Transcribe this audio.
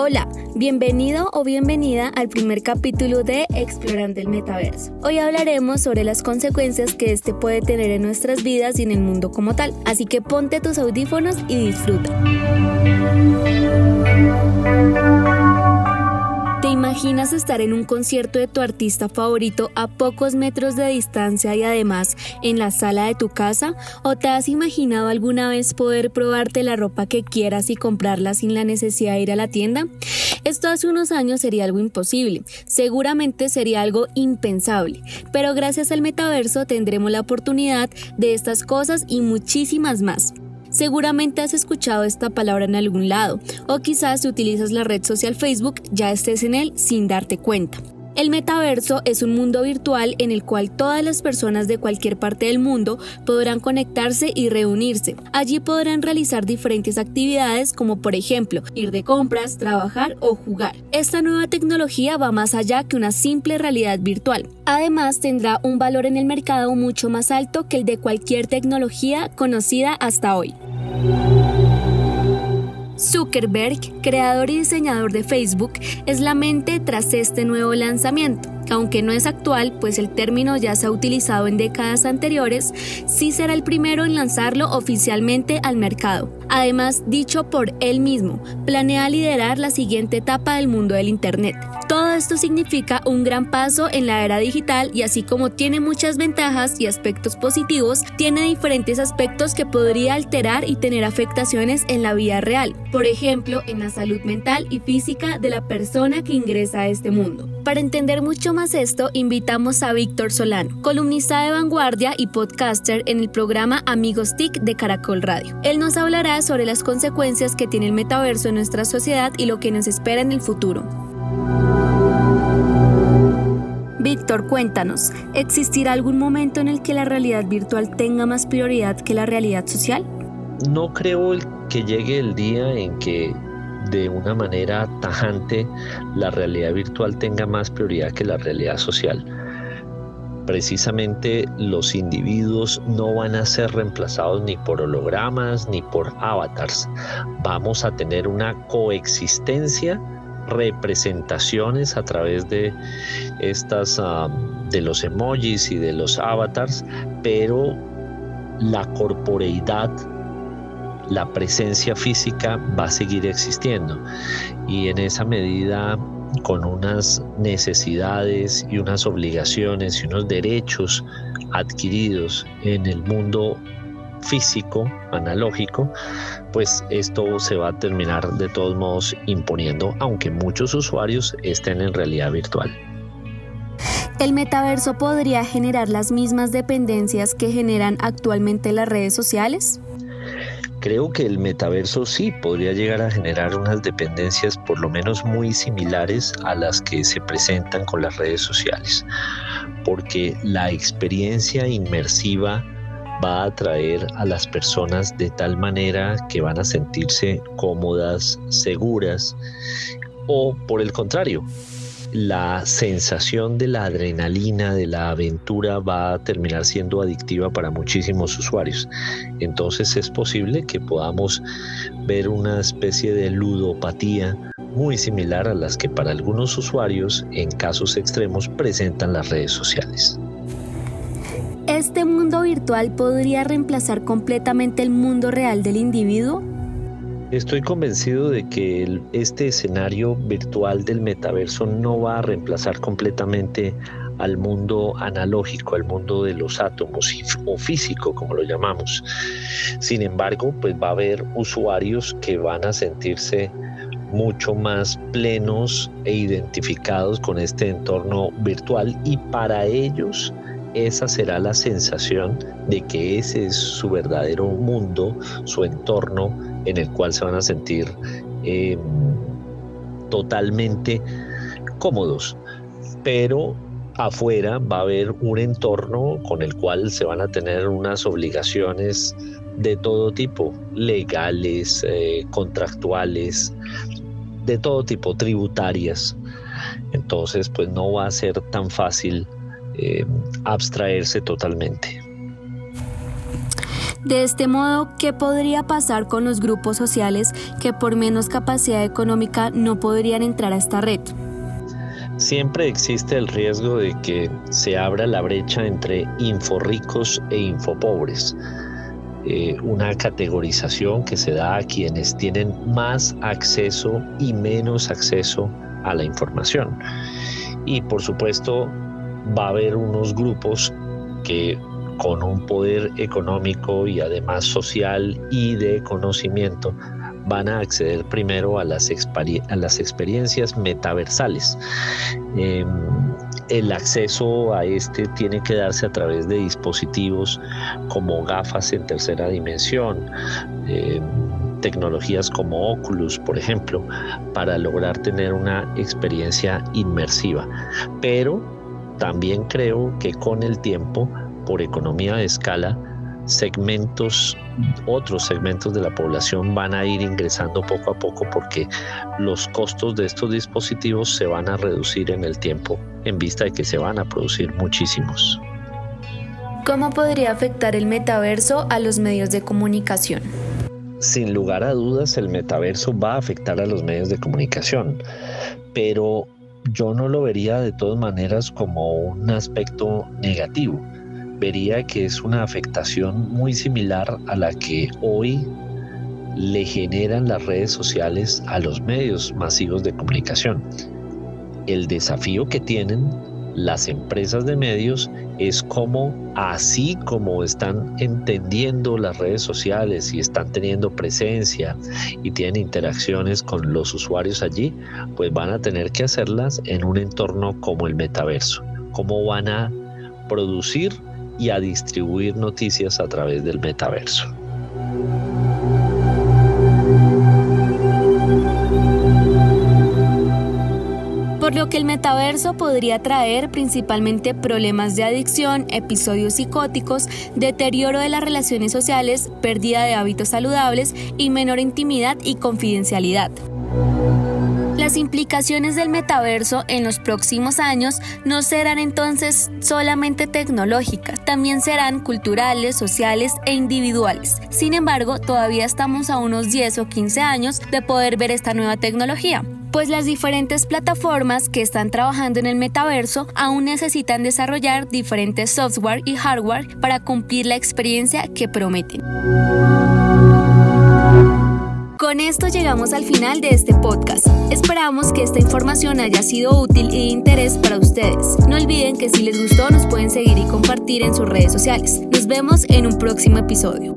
Hola, bienvenido o bienvenida al primer capítulo de Explorando el Metaverso. Hoy hablaremos sobre las consecuencias que este puede tener en nuestras vidas y en el mundo como tal, así que ponte tus audífonos y disfruta. Estar en un concierto de tu artista favorito a pocos metros de distancia y además en la sala de tu casa? ¿O te has imaginado alguna vez poder probarte la ropa que quieras y comprarla sin la necesidad de ir a la tienda? Esto hace unos años sería algo imposible, seguramente sería algo impensable, pero gracias al metaverso tendremos la oportunidad de estas cosas y muchísimas más. Seguramente has escuchado esta palabra en algún lado, o quizás si utilizas la red social Facebook ya estés en él sin darte cuenta. El metaverso es un mundo virtual en el cual todas las personas de cualquier parte del mundo podrán conectarse y reunirse. Allí podrán realizar diferentes actividades como por ejemplo ir de compras, trabajar o jugar. Esta nueva tecnología va más allá que una simple realidad virtual. Además tendrá un valor en el mercado mucho más alto que el de cualquier tecnología conocida hasta hoy. Zuckerberg, creador y diseñador de Facebook, es la mente tras este nuevo lanzamiento. Aunque no es actual, pues el término ya se ha utilizado en décadas anteriores, sí será el primero en lanzarlo oficialmente al mercado. Además, dicho por él mismo, planea liderar la siguiente etapa del mundo del Internet. Todo esto significa un gran paso en la era digital y así como tiene muchas ventajas y aspectos positivos, tiene diferentes aspectos que podría alterar y tener afectaciones en la vida real, por ejemplo, en la salud mental y física de la persona que ingresa a este mundo. Para entender mucho más esto, invitamos a Víctor Solano, columnista de vanguardia y podcaster en el programa Amigos TIC de Caracol Radio. Él nos hablará sobre las consecuencias que tiene el metaverso en nuestra sociedad y lo que nos espera en el futuro. Víctor, cuéntanos, ¿existirá algún momento en el que la realidad virtual tenga más prioridad que la realidad social? No creo que llegue el día en que de una manera tajante la realidad virtual tenga más prioridad que la realidad social. Precisamente los individuos no van a ser reemplazados ni por hologramas ni por avatars. Vamos a tener una coexistencia, representaciones a través de estas ah, de los emojis y de los avatars, pero la corporeidad la presencia física va a seguir existiendo y en esa medida con unas necesidades y unas obligaciones y unos derechos adquiridos en el mundo físico, analógico, pues esto se va a terminar de todos modos imponiendo, aunque muchos usuarios estén en realidad virtual. ¿El metaverso podría generar las mismas dependencias que generan actualmente las redes sociales? Creo que el metaverso sí podría llegar a generar unas dependencias por lo menos muy similares a las que se presentan con las redes sociales, porque la experiencia inmersiva va a atraer a las personas de tal manera que van a sentirse cómodas, seguras, o por el contrario, la sensación de la adrenalina, de la aventura va a terminar siendo adictiva para muchísimos usuarios. Entonces es posible que podamos ver una especie de ludopatía muy similar a las que para algunos usuarios en casos extremos presentan las redes sociales. ¿Este mundo virtual podría reemplazar completamente el mundo real del individuo? Estoy convencido de que este escenario virtual del metaverso no va a reemplazar completamente al mundo analógico, al mundo de los átomos o físico, como lo llamamos. Sin embargo, pues va a haber usuarios que van a sentirse mucho más plenos e identificados con este entorno virtual y para ellos esa será la sensación de que ese es su verdadero mundo, su entorno en el cual se van a sentir em, totalmente cómodos. Pero afuera va a haber un entorno con el cual se van a tener unas obligaciones de todo tipo, legales, eh, contractuales, de todo tipo, tributarias. Entonces, pues no va a ser tan fácil em, abstraerse totalmente. De este modo, ¿qué podría pasar con los grupos sociales que por menos capacidad económica no podrían entrar a esta red? Siempre existe el riesgo de que se abra la brecha entre inforricos e infopobres. Eh, una categorización que se da a quienes tienen más acceso y menos acceso a la información. Y por supuesto va a haber unos grupos que con un poder económico y además social y de conocimiento van a acceder primero a las, experiencias metaversales. Em, el acceso a este tiene que darse a través de dispositivos como gafas en tercera dimensión, em, tecnologías como Oculus, por ejemplo, para lograr tener una experiencia inmersiva. Pero también creo que con el tiempo, por economía de escala, segmentos, otros segmentos de la población van a ir ingresando poco a poco porque los costos de estos dispositivos se van a reducir en el tiempo en vista de que se van a producir muchísimos. ¿Cómo podría afectar el metaverso a los medios de comunicación? Sin lugar a dudas, el metaverso va a afectar a los medios de comunicación, pero yo no lo vería de todas maneras como un aspecto negativo vería que es una afectación muy similar a la que hoy le generan las redes sociales a los medios masivos de comunicación. El desafío que tienen las empresas de medios es como así como están entendiendo las redes sociales y están teniendo presencia y tienen interacciones con los usuarios allí, pues van a tener que hacerlas en un entorno como el metaverso. ¿Cómo van a producir y a distribuir noticias a través del metaverso. por lo que el metaverso podría traer principalmente problemas de adicción, episodios psicóticos, deterioro de las relaciones sociales, pérdida de hábitos saludables y menor intimidad y confidencialidad. Las implicaciones del metaverso en los próximos años no serán entonces solamente tecnológicas, también serán culturales, sociales e individuales. Sin embargo, todavía estamos a unos 10 o 15 años de poder ver esta nueva tecnología pues las diferentes plataformas que están trabajando en el metaverso aún necesitan desarrollar diferentes software y hardware para cumplir la experiencia que prometen. Con esto llegamos al final de este podcast. Esperamos que esta información haya sido útil y de interés para ustedes. No olviden que si les gustó nos pueden seguir y compartir en sus redes sociales. Nos vemos en un próximo episodio.